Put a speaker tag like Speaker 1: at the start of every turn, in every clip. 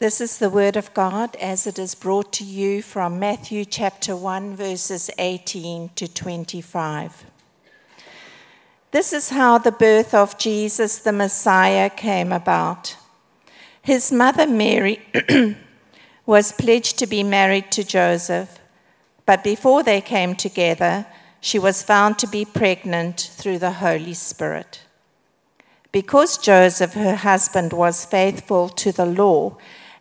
Speaker 1: This is the word of God as it is brought to you from Matthew chapter 1, verses 18 to 25. This is how the birth of Jesus the Messiah came about. His mother Mary was pledged to be married to Joseph, but before they came together, she was found to be pregnant through the Holy Spirit. Because Joseph, her husband, was faithful to the law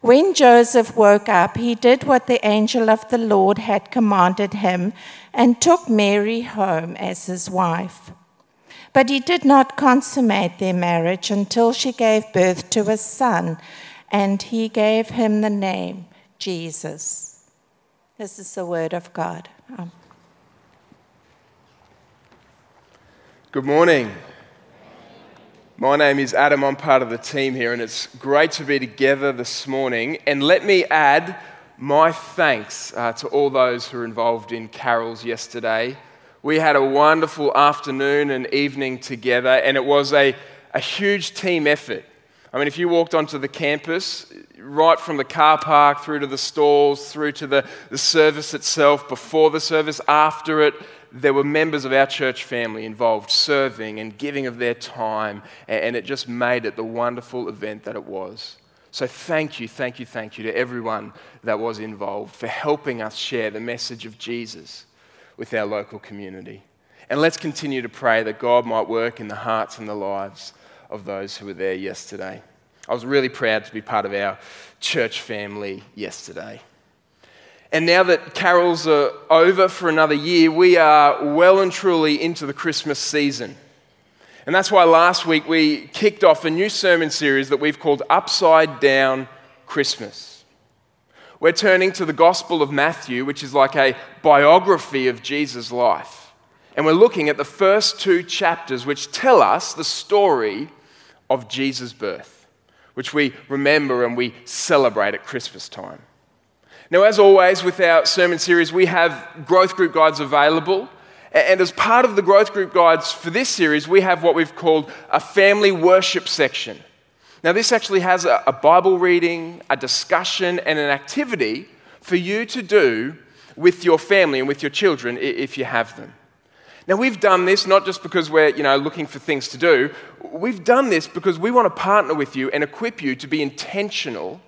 Speaker 1: When Joseph woke up, he did what the angel of the Lord had commanded him and took Mary home as his wife. But he did not consummate their marriage until she gave birth to a son, and he gave him the name Jesus. This is the word of God.
Speaker 2: Good morning. My name is Adam. I'm part of the team here, and it's great to be together this morning. And let me add my thanks uh, to all those who were involved in carols yesterday. We had a wonderful afternoon and evening together, and it was a, a huge team effort. I mean, if you walked onto the campus, right from the car park through to the stalls, through to the, the service itself, before the service, after it, there were members of our church family involved serving and giving of their time, and it just made it the wonderful event that it was. So, thank you, thank you, thank you to everyone that was involved for helping us share the message of Jesus with our local community. And let's continue to pray that God might work in the hearts and the lives of those who were there yesterday. I was really proud to be part of our church family yesterday. And now that carols are over for another year, we are well and truly into the Christmas season. And that's why last week we kicked off a new sermon series that we've called Upside Down Christmas. We're turning to the Gospel of Matthew, which is like a biography of Jesus' life. And we're looking at the first two chapters, which tell us the story of Jesus' birth, which we remember and we celebrate at Christmas time. Now, as always, with our sermon series, we have growth group guides available. And as part of the growth group guides for this series, we have what we've called a family worship section. Now, this actually has a, Bible reading, a discussion, and an activity for you to do with your family and with your children if you have them. Now, we've done this not just because we're you know, looking for things to do, we've done this because we want to partner with you and equip you to be intentional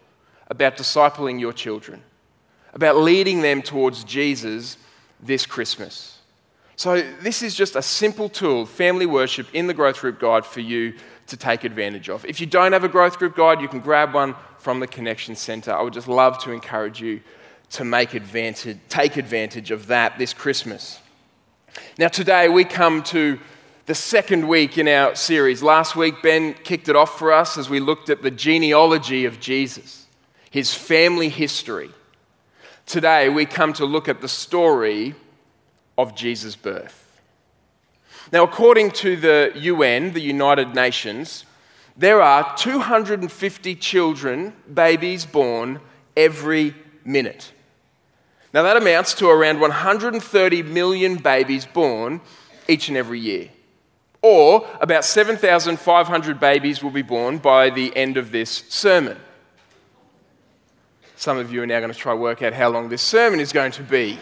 Speaker 2: about discipling your children, about leading them towards Jesus this Christmas. So, this is just a simple tool, family worship in the growth group guide for you to take advantage of. If you don't have a growth group guide, you can grab one from the Connection Centre. I would just love to encourage you to make advantage, take advantage of that this Christmas. Now, today we come to the second week in our series. Last week, Ben kicked it off for us as we looked at the genealogy of Jesus, his family history. Today, we come to look at the story of Jesus' birth. Now, according to the UN, the United Nations, there are 250 children, babies born every minute. Now, that amounts to around 130 million babies born each and every year. Or about 7,500 babies will be born by the end of this sermon. Some of you are now going to try work out how long this sermon is going to be.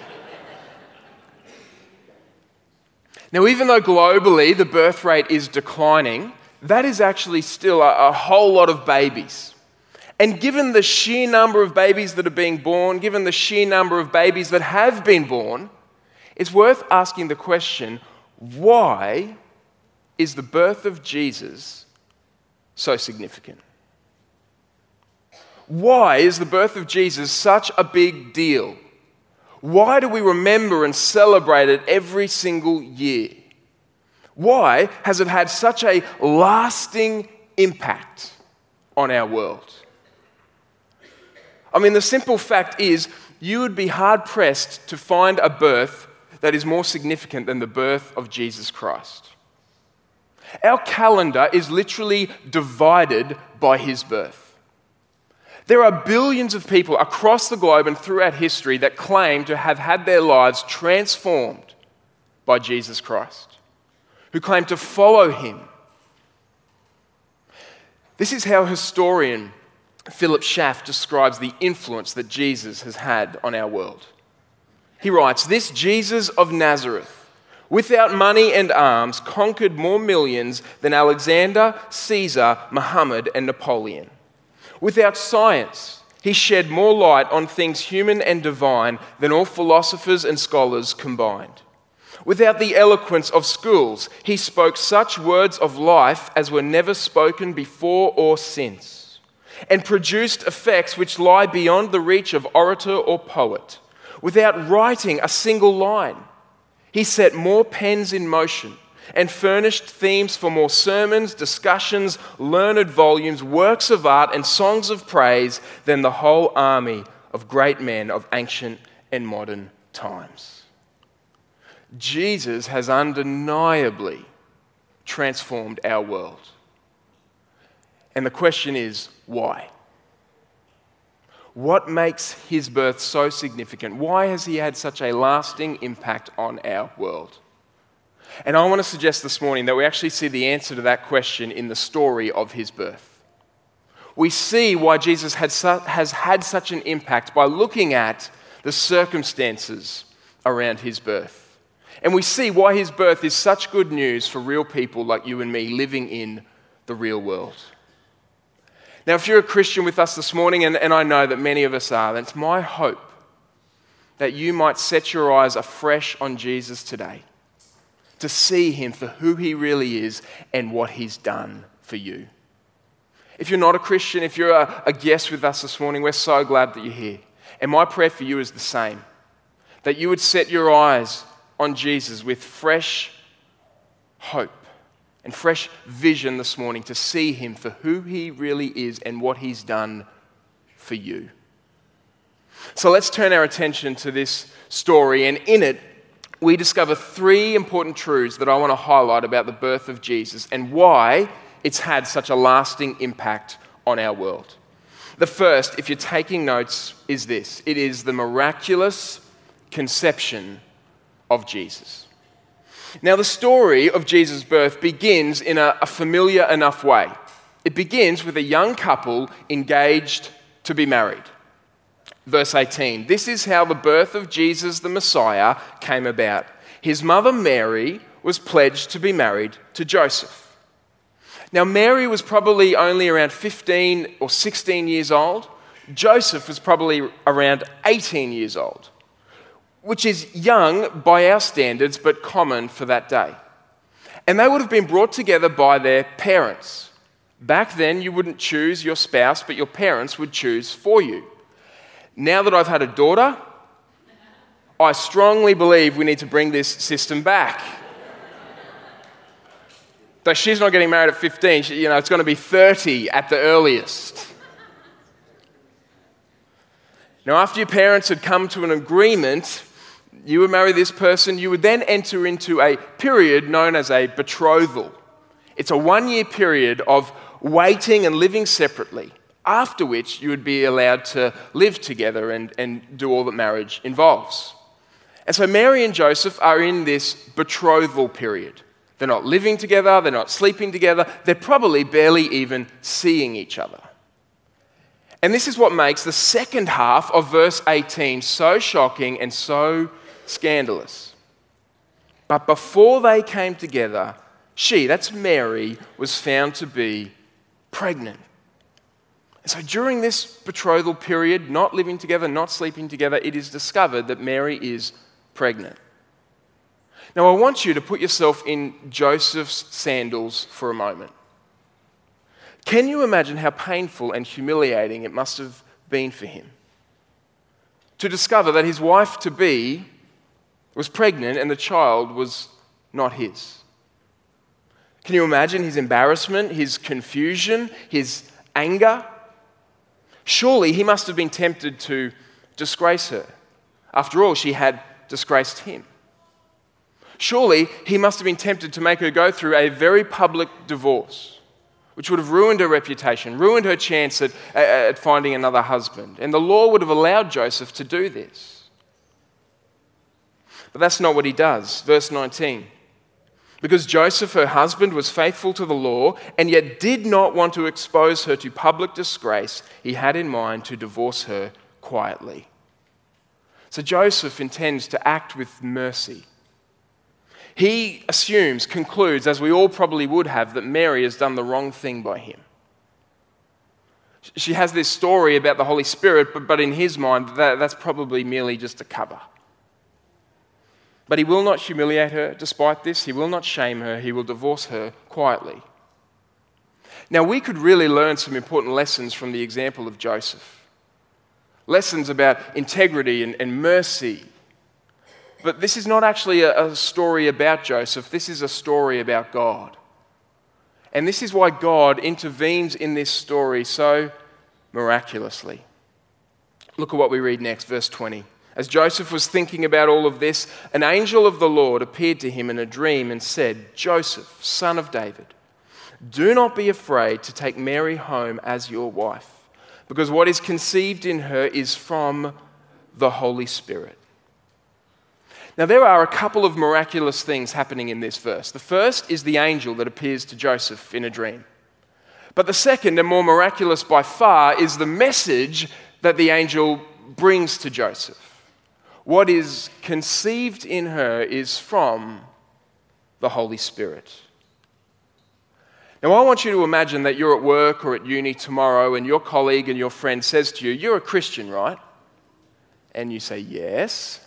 Speaker 2: Now, even though globally the birth rate is declining, that is actually still a, a whole lot of babies. And given the sheer number of babies that are being born, given the sheer number of babies that have been born, it's worth asking the question why is the birth of Jesus so significant? Why is the birth of Jesus such a big deal? Why do we remember and celebrate it every single year? Why has it had such a lasting impact on our world? I mean, the simple fact is, you would be hard pressed to find a birth that is more significant than the birth of Jesus Christ. Our calendar is literally divided by his birth. There are billions of people across the globe and throughout history that claim to have had their lives transformed by Jesus Christ, who claim to follow him. This is how historian Philip Schaff describes the influence that Jesus has had on our world. He writes This Jesus of Nazareth, without money and arms, conquered more millions than Alexander, Caesar, Muhammad, and Napoleon. Without science, he shed more light on things human and divine than all philosophers and scholars combined. Without the eloquence of schools, he spoke such words of life as were never spoken before or since and produced effects which lie beyond the reach of orator or poet. Without writing a single line, he set more pens in motion and furnished themes for more sermons, discussions, learned volumes, works of art, and songs of praise than the whole army of great men of ancient and modern times. Jesus has undeniably transformed our world. And the question is, why? What makes his birth so significant? Why has he had such a lasting impact on our world? And I want to suggest this morning that we actually see the answer to that question in the story of his birth. We see why Jesus has had such an impact by looking at the circumstances around his birth. And we see why his birth is such good news for real people like you and me living in the real world. Now, if you're a Christian with us this morning, and, and I know that many of us are, then it's my hope that you might set your eyes afresh on Jesus today to see him for who he really is and what he's done for you. If you're not a Christian, if you're a, a guest with us this morning, we're so glad that you're here. And my prayer for you is the same that you would set your eyes on Jesus with fresh hope and fresh vision this morning to see him for who he really is and what he's done for you. So let's turn our attention to this story, and in it, we discover three important truths that I want to highlight about the birth of Jesus and why it's had such a lasting impact on our world. The first, if you're taking notes, is this it is the miraculous conception of Jesus. Now, the story of Jesus' birth begins in a, a, familiar enough way. It begins with a young couple engaged to be married. Verse 18 This is how the birth of Jesus the Messiah came about. His mother Mary was pledged to be married to Joseph. Now, Mary was probably only around 15 or 16 years old. Joseph was probably around 18 years old which is young by our standards, but common for that day. And they would have been brought together by their parents. Back then, you wouldn't choose your spouse, but your parents would choose for you. Now that I've had a daughter, I strongly believe we need to bring this system back. Though she's not getting married at 15, she, you know, it's going to be 30 at the earliest. Now, after your parents had come to an agreement you would marry this person, you would then enter into a period known as a betrothal. It's a one year period of waiting and living separately, after which you would be allowed to live together and, and do all that marriage involves. And so Mary and Joseph are in this betrothal period. They're not living together, they're not sleeping together, they're probably barely even seeing each other. And this is what makes the second half of verse 18 so shocking and so scandalous. But before they came together, she, that's Mary, was found to be pregnant. So during this betrothal period, not living together, not sleeping together, it is discovered that Mary is pregnant. Now, I want you to put yourself in Joseph's sandals for a moment. Can you imagine how painful and humiliating it must have been for him to discover that his wife to be was pregnant and the child was not his? Can you imagine his embarrassment, his confusion, his anger? Surely he must have been tempted to disgrace her. After all, she had disgraced him. Surely he must have been tempted to make her go through a very public divorce, which would have ruined her reputation, ruined her chance at, at finding another husband. And the law would have allowed Joseph to do this. But that's not what he does. Verse 19. Because Joseph, her husband, was faithful to the law and yet did not want to expose her to public disgrace, he had in mind to divorce her quietly. So Joseph intends to act with mercy. He assumes, concludes, as we all probably would have, that Mary has done the wrong thing by him. She has this story about the Holy Spirit, but, in his mind, that's probably merely just a cover. But he will not humiliate her despite this. He will not shame her. He will divorce her quietly. Now, we could really learn some important lessons from the example of Joseph lessons about integrity and, and mercy. But this is not actually a, a story about Joseph, this is a story about God. And this is why God intervenes in this story so miraculously. Look at what we read next, verse 20. As Joseph was thinking about all of this, an angel of the Lord appeared to him in a dream and said, Joseph, son of David, do not be afraid to take Mary home as your wife, because what is conceived in her is from the Holy Spirit. Now, there are a couple of miraculous things happening in this verse. The first is the angel that appears to Joseph in a dream. But the second, and more miraculous by far, is the message that the angel brings to Joseph what is conceived in her is from the Holy Spirit. Now, I want you to imagine that you're at work or at uni tomorrow and your colleague and your friend says to you, You're a Christian, right? And you say, Yes.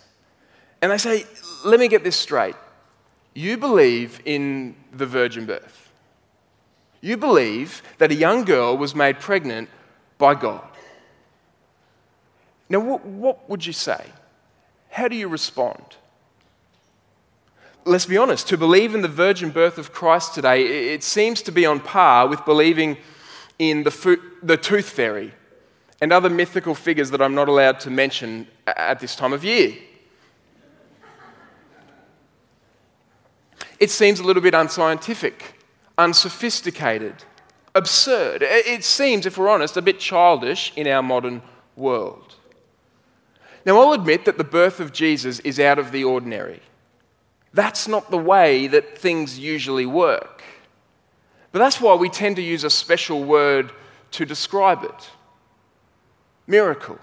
Speaker 2: And they say, Let me get this straight. You believe in the virgin birth. You believe that a young girl was made pregnant by God. Now, what, what would you say? How do you respond? Let's be honest, to believe in the virgin birth of Christ today, it seems to be on par with believing in the, fo- the tooth fairy and other mythical figures that I'm not allowed to mention at this time of year. It seems a little bit unscientific, unsophisticated, absurd. It seems, if we're honest, a bit childish in our modern world. Now, I'll admit that the birth of Jesus is out of the ordinary. That's not the way that things usually work. But that's why we tend to use a special word to describe it miracle.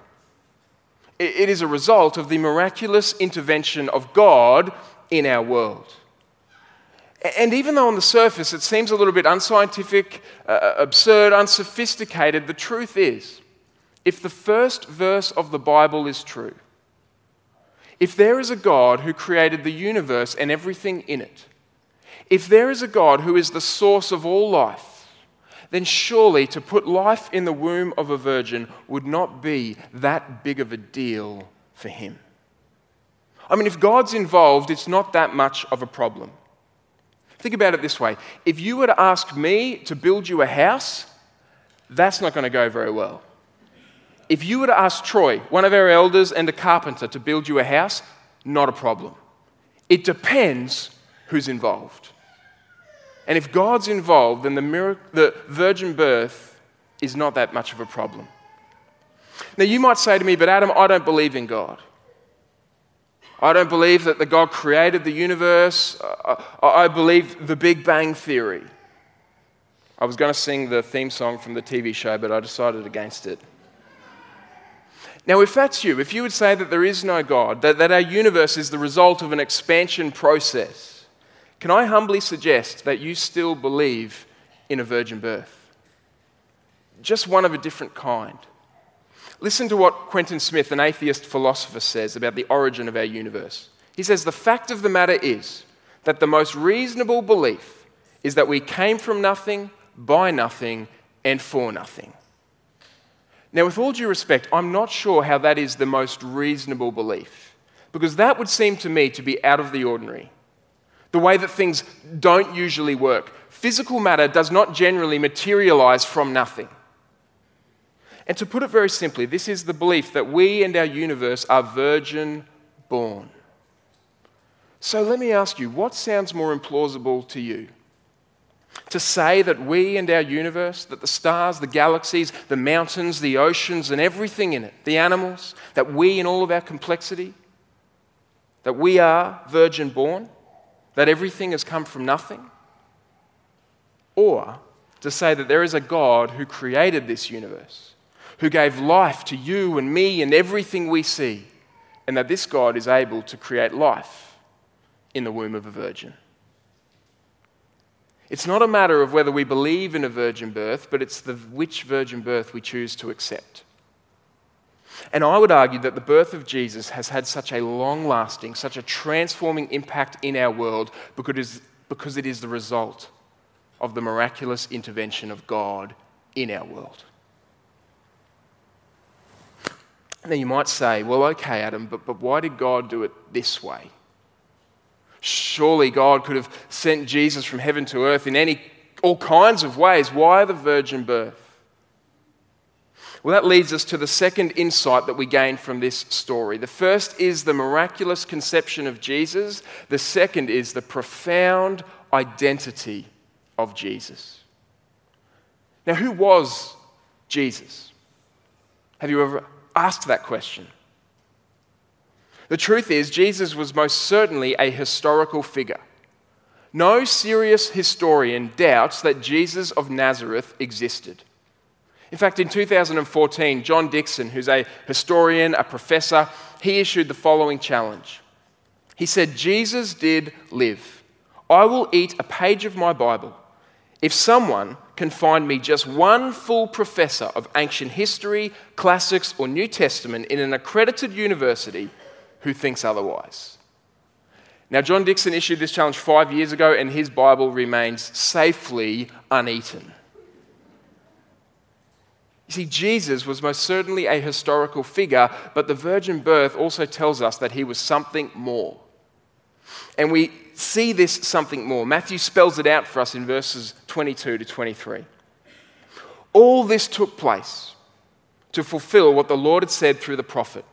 Speaker 2: It is a result of the miraculous intervention of God in our world. And even though on the surface it seems a little bit unscientific, uh, absurd, unsophisticated, the truth is if the first verse of the Bible is true, if there is a God who created the universe and everything in it, if there is a God who is the source of all life, then surely to put life in the womb of a virgin would not be that big of a deal for him. I mean, if God's involved, it's not that much of a problem. Think about it this way if you were to ask me to build you a house, that's not going to go very well. If you were to ask Troy, one of our elders and a carpenter, to build you a house, not a problem. It depends who's involved. And if God's involved, then the, miracle, the virgin birth is not that much of a problem. Now, you might say to me, but Adam, I don't believe in God. I don't believe that the God created the universe. I believe the Big Bang Theory. I was going to sing the theme song from the TV show, but I decided against it. Now, if that's you, if you would say that there is no God, that, that our universe is the result of an expansion process, can I humbly suggest that you still believe in a virgin birth? just one of a different kind. Listen to what Quentin Smith, an atheist philosopher, says about the origin of our universe. He says, The fact of the matter is that the most reasonable belief is that we came from nothing, by nothing, and for nothing. Now, with all due respect, I'm not sure how that is the most reasonable belief, because that would seem to me to be out of the ordinary. The way that things don't usually work. Physical matter does not generally materialize from nothing. And to put it very simply, this is the belief that we and our universe are virgin born. So let me ask you, what sounds more implausible to you? To say that we and our universe, that the stars, the galaxies, the mountains, the oceans, and everything in it, the animals, that we in all of our complexity, that we are virgin born, that everything has come from nothing? Or to say that there is a God who created this universe, who gave life to you and me and everything we see, and that this God is able to create life in the womb of a virgin. It's not a matter of whether we believe in a virgin birth, but it's the which virgin birth we choose to accept. And I would argue that the birth of Jesus has had such a long lasting, such a transforming impact in our world because it, is, the result of the miraculous intervention of God in our world. Now you might say, well, okay, Adam, but, but why did God do it this way? Surely God could have sent Jesus from heaven to earth in any, all kinds of ways. Why the virgin birth? Well, that leads us to the second insight that we gain from this story. The first is the miraculous conception of Jesus, the second is the profound identity of Jesus. Now, who was Jesus? Have you ever asked that question? The truth is, Jesus was most certainly a historical figure. No serious historian doubts that Jesus of Nazareth existed. In fact, in 2014, John Dickson, who's a historian, a professor, he issued the following challenge. He said, Jesus did live. I will eat a page of my Bible. If someone can find me just one full professor of ancient history, classics, or New Testament in an accredited university who thinks otherwise. Now, John Dickson issued this challenge five years ago, and his Bible remains safely uneaten. You see, Jesus was most certainly a historical figure, but the virgin birth also tells us that he was something more. And we see this something more. Matthew spells it out for us in verses 22 to 23. All this took place to fulfill what the Lord had said through the prophet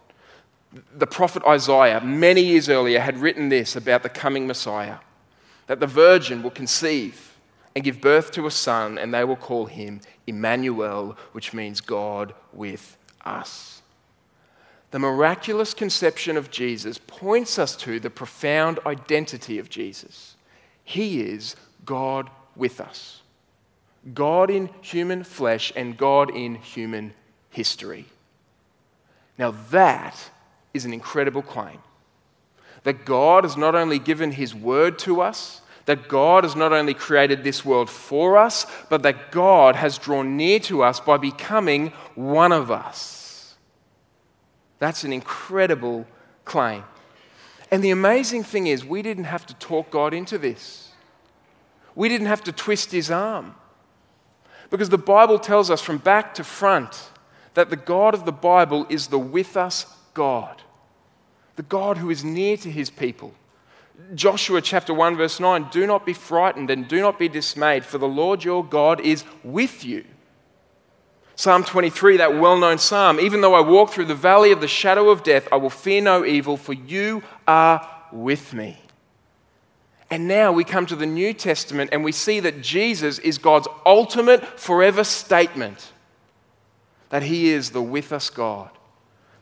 Speaker 2: the prophet Isaiah, many years earlier, had written this about the coming Messiah that the virgin will conceive and give birth to a son, and they will call him Emmanuel, which means God with us. The miraculous conception of Jesus points us to the profound identity of Jesus. He is God with us, God in human flesh and God in human history. Now, that is an incredible claim. That God has not only given His word to us, that God has not only created this world for us, but that God has drawn near to us by becoming one of us. That's an incredible claim. And the amazing thing is, we didn't have to talk God into this. We didn't have to twist his arm. Because the Bible tells us from back to front that the God of the Bible is the with us God, the God who is near to his people. Joshua chapter 1, verse 9 Do not be frightened and do not be dismayed, for the Lord your God is with you. Psalm 23, that well known psalm Even though I walk through the valley of the shadow of death, I will fear no evil, for you are with me. And now we come to the New Testament and we see that Jesus is God's ultimate forever statement that He is the with us God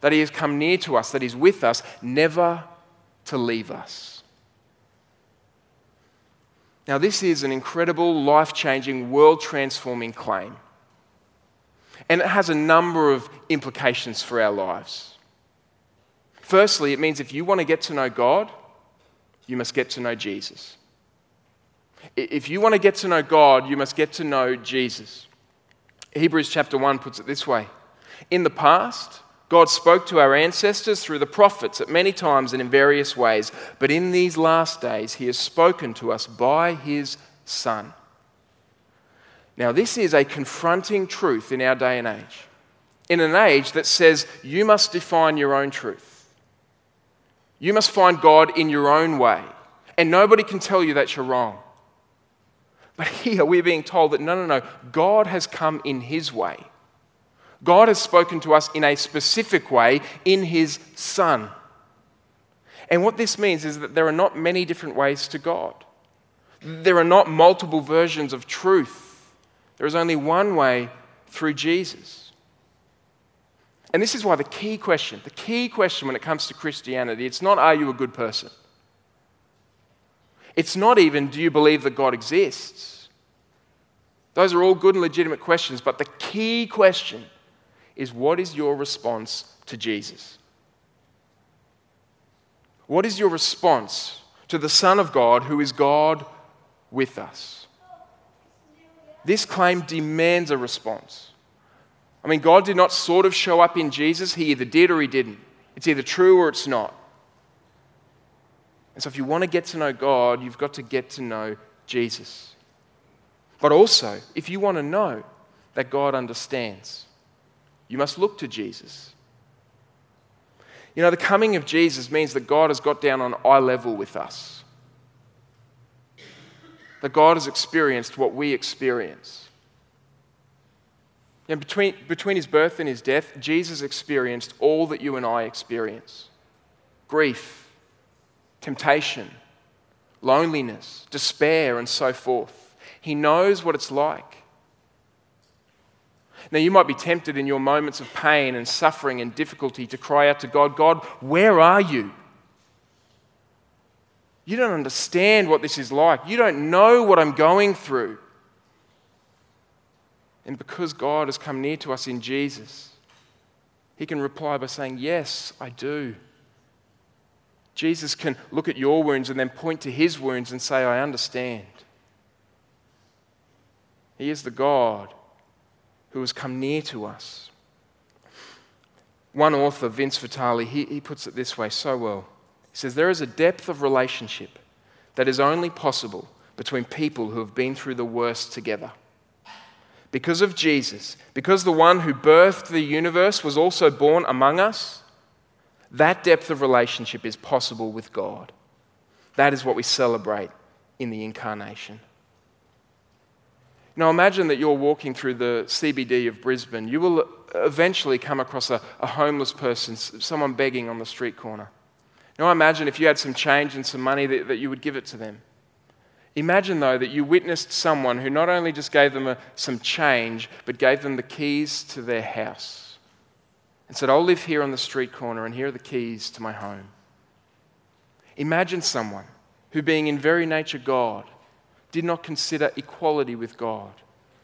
Speaker 2: that He has come near to us, that He's with us, never to leave us. Now, this is an incredible, life changing, world transforming claim. And it has a number of implications for our lives. Firstly, it means if you want to get to know God, you must get to know Jesus. If you want to get to know God, you must get to know Jesus. Hebrews chapter 1 puts it this way In the past, God spoke to our ancestors through the prophets at many times and in various ways, but in these last days, He has spoken to us by His Son. Now, this is a confronting truth in our day and age. In an age that says you must define your own truth, you must find God in your own way, and nobody can tell you that you're wrong. But here we're being told that no, no, no, God has come in His way. God has spoken to us in a specific way in His Son. And what this means is that there are not many different ways to God. There are not multiple versions of truth. There is only one way through Jesus. And this is why the key question, the key question when it comes to Christianity, it's not are you a good person? It's not even, do you believe that God exists? Those are all good and legitimate questions, but the key question is what is your response to Jesus? What is your response to the Son of God who is God with us? This claim demands a response. I mean, God did not sort of show up in Jesus, He either did or He didn't. It's either true or it's not. And so, if you want to get to know God, you've got to get to know Jesus. But also, if you want to know that God understands, you must look to Jesus. You know, the coming of Jesus means that God has got down on eye level with us, that God has experienced what we experience. And between, between his birth and his death, Jesus experienced all that you and I experience grief, temptation, loneliness, despair, and so forth. He knows what it's like. Now, you might be tempted in your moments of pain and suffering and difficulty to cry out to God, God, where are you? You don't understand what this is like. You don't know what I'm going through. And because God has come near to us in Jesus, He can reply by saying, Yes, I do. Jesus can look at your wounds and then point to his wounds and say, I understand. He is the God who has come near to us. One author, Vince Vitale, he, he puts it this way so well. He says, There is a depth of relationship that is only possible between people who have been through the worst together. Because of Jesus, because the one who birthed the universe was also born among us, that depth of relationship is possible with God. That is what we celebrate in the incarnation. Now, imagine that you're walking through the CBD of Brisbane. You will eventually come across a, a, homeless person, someone begging on the street corner. Now, imagine if you had some change and some money that, that you would give it to them. Imagine, though, that you witnessed someone who not only just gave them a, some change, but gave them the keys to their house and said, I'll live here on the street corner and here are the keys to my home. Imagine someone who, being in very nature God, did not consider equality with God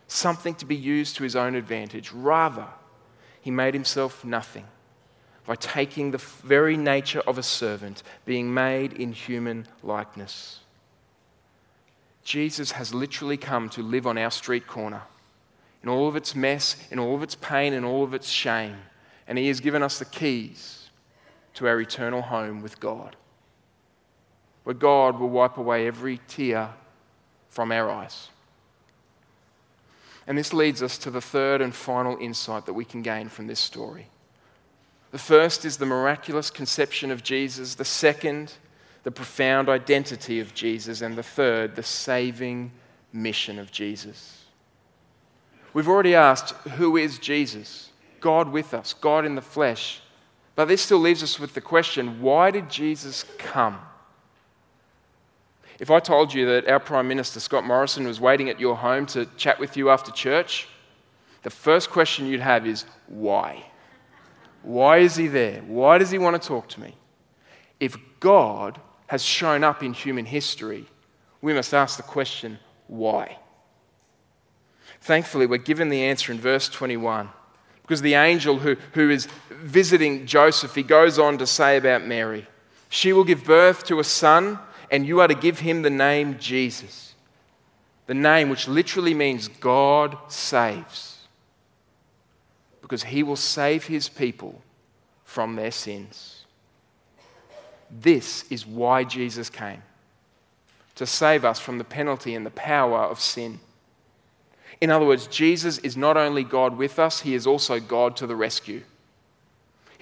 Speaker 2: something to be used to his own advantage. Rather, he made himself nothing by taking the very nature of a servant, being made in human likeness. Jesus has literally come to live on our street corner in all of its mess, in all of its pain, in all of its shame and He has given us the keys to our eternal home with God, where God will wipe away every tear from our eyes. And this leads us to the third and final insight that we can gain from this story. The first is the miraculous conception of Jesus, the second, the profound identity of Jesus, and the third, the saving mission of Jesus. We've already asked, Who is Jesus? God with us, God in the flesh. But this still leaves us with the question why did Jesus come? If I told you that our Prime Minister, Scott Morrison, was waiting at your home to chat with you after church, the first question you'd have is why? Why is he there? Why does he want to talk to me? If God has shown up in human history, we must ask the question why? Thankfully, we're given the answer in verse 21. Because the angel who, who is visiting Joseph, he goes on to say about Mary, She will give birth to a son, and you are to give him the name Jesus. The name which literally means God saves. because he will save his people from their sins. This is why Jesus came to save us from the penalty and the power of sin. In other words, Jesus is not only God with us, he is also God to the rescue.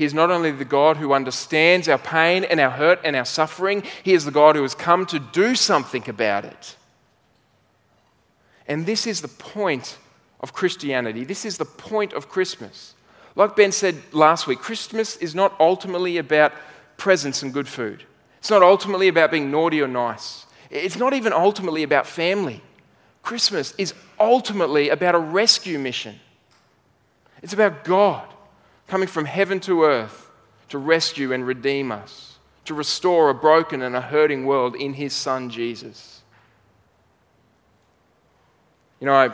Speaker 2: He is not only the God who understands our pain and our hurt and our suffering, He is the God who has come to do something about it. And this is the point of Christianity. This is the point of Christmas. Like Ben said last week, Christmas is not ultimately about presents and good food. It's not ultimately about being naughty or nice. It's not even ultimately about family. Christmas is ultimately about a rescue mission. It's about God coming from heaven to earth to rescue and redeem us, to restore a broken and a hurting world in his Son Jesus. You know, I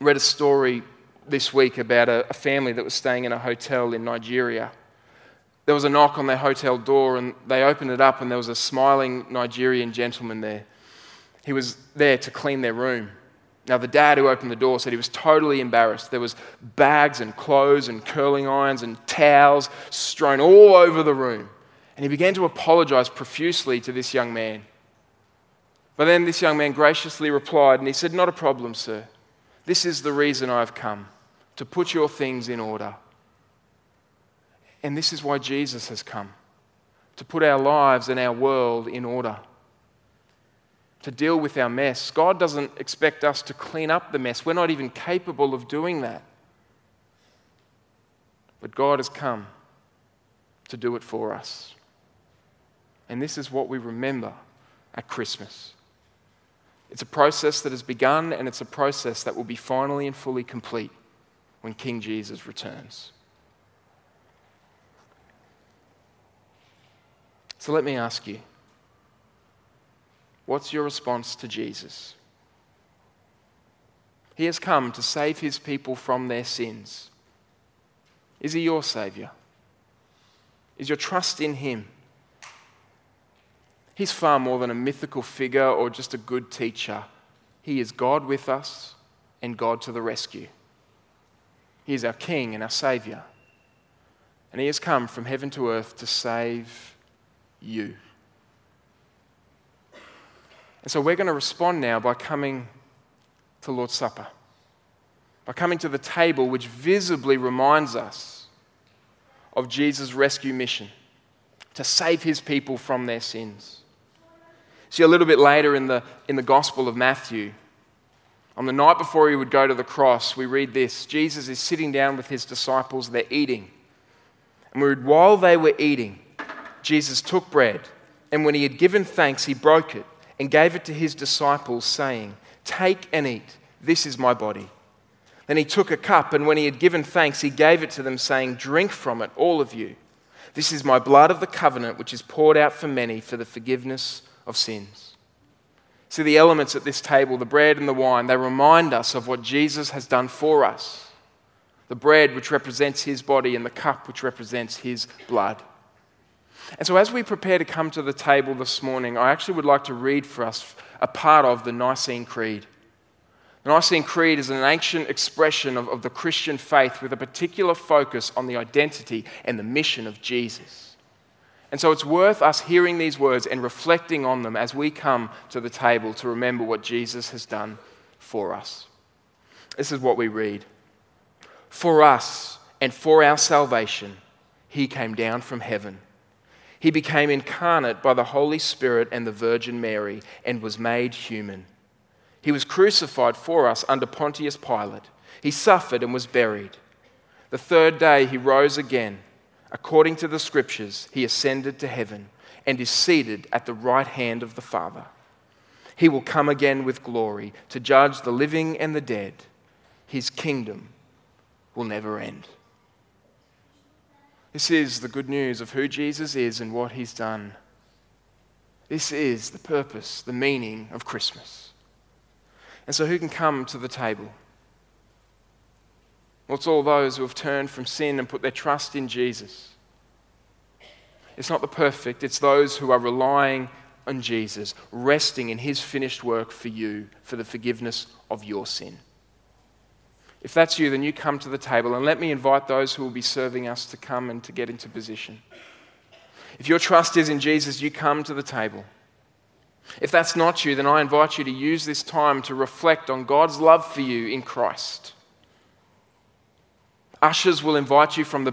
Speaker 2: read a story this week about a, a family that was staying in a hotel in Nigeria. There was a knock on their hotel door, and they opened it up, and there was a smiling Nigerian gentleman there. He was there to clean their room. Now, the dad who opened the door said he was totally embarrassed. There was bags and clothes and curling irons and towels strewn all over the room. And he began to apologize profusely to this young man. But then this young man graciously replied and he said, Not a problem, sir. This is the reason I've come to put your things in order. And this is why Jesus has come to put our lives and our world in order to deal with our mess. God doesn't expect us to clean up the mess. We're not even capable of doing that. But God has come to do it for us. And this is what we remember at Christmas. It's a process that has begun, and it's a process that will be finally and fully complete when King Jesus returns. So let me ask you. What's your response to Jesus? He has come to save his people from their sins. Is he your Savior? Is your trust in him? He's far more than a mythical figure or just a good teacher. He is God with us and God to the rescue. He is our King and our Savior. And He has come from heaven to earth to save you. And so we're going to respond now by coming to Lord's Supper, by coming to the table which visibly reminds us of Jesus' rescue mission to save his people from their sins. See, a little bit later in the, in the Gospel of Matthew, on the night before he would go to the cross, we read this Jesus is sitting down with his disciples, they're eating. And we read, while they were eating, Jesus took bread, and when he had given thanks, he broke it and gave it to his disciples, saying, Take and eat, this is my body. Then he took a cup, and when he had given thanks, he gave it to them, saying, Drink from it, all of you. This is my blood of the covenant, which is poured out for many for the forgiveness of sins. See, the elements at this table, the bread and the wine, they remind us of what Jesus has done for us. The bread, which represents his body, and the cup, which represents his blood. And so, as we prepare to come to the table this morning, I actually would like to read for us a part of the Nicene Creed. The Nicene Creed is an ancient expression of, of the Christian faith with a particular focus on the identity and the mission of Jesus. And so, it's worth us hearing these words and reflecting on them as we come to the table to remember what Jesus has done for us. This is what we read For us and for our salvation, he came down from heaven he became incarnate by the Holy Spirit and the Virgin Mary and was made human. He was crucified for us under Pontius Pilate. He suffered and was buried. The third day he rose again. According to the scriptures, he ascended to heaven and is seated at the right hand of the Father. He will come again with glory to judge the living and the dead. His kingdom will never end. This is the good news of who Jesus is and what he's done. This is the purpose, the meaning of Christmas. And so, who can come to the table? Well, it's all those who have turned from sin and put their trust in Jesus. It's not the perfect, it's those who are relying on Jesus, resting in his finished work for you, for the forgiveness of your sin. If that's you, then you come to the table and let me invite those who will be serving us to come and to get into position. If your trust is in Jesus, you come to the table. If that's not you, then I invite you to use this time to reflect on God's love for you in Christ. Ushers will invite you from the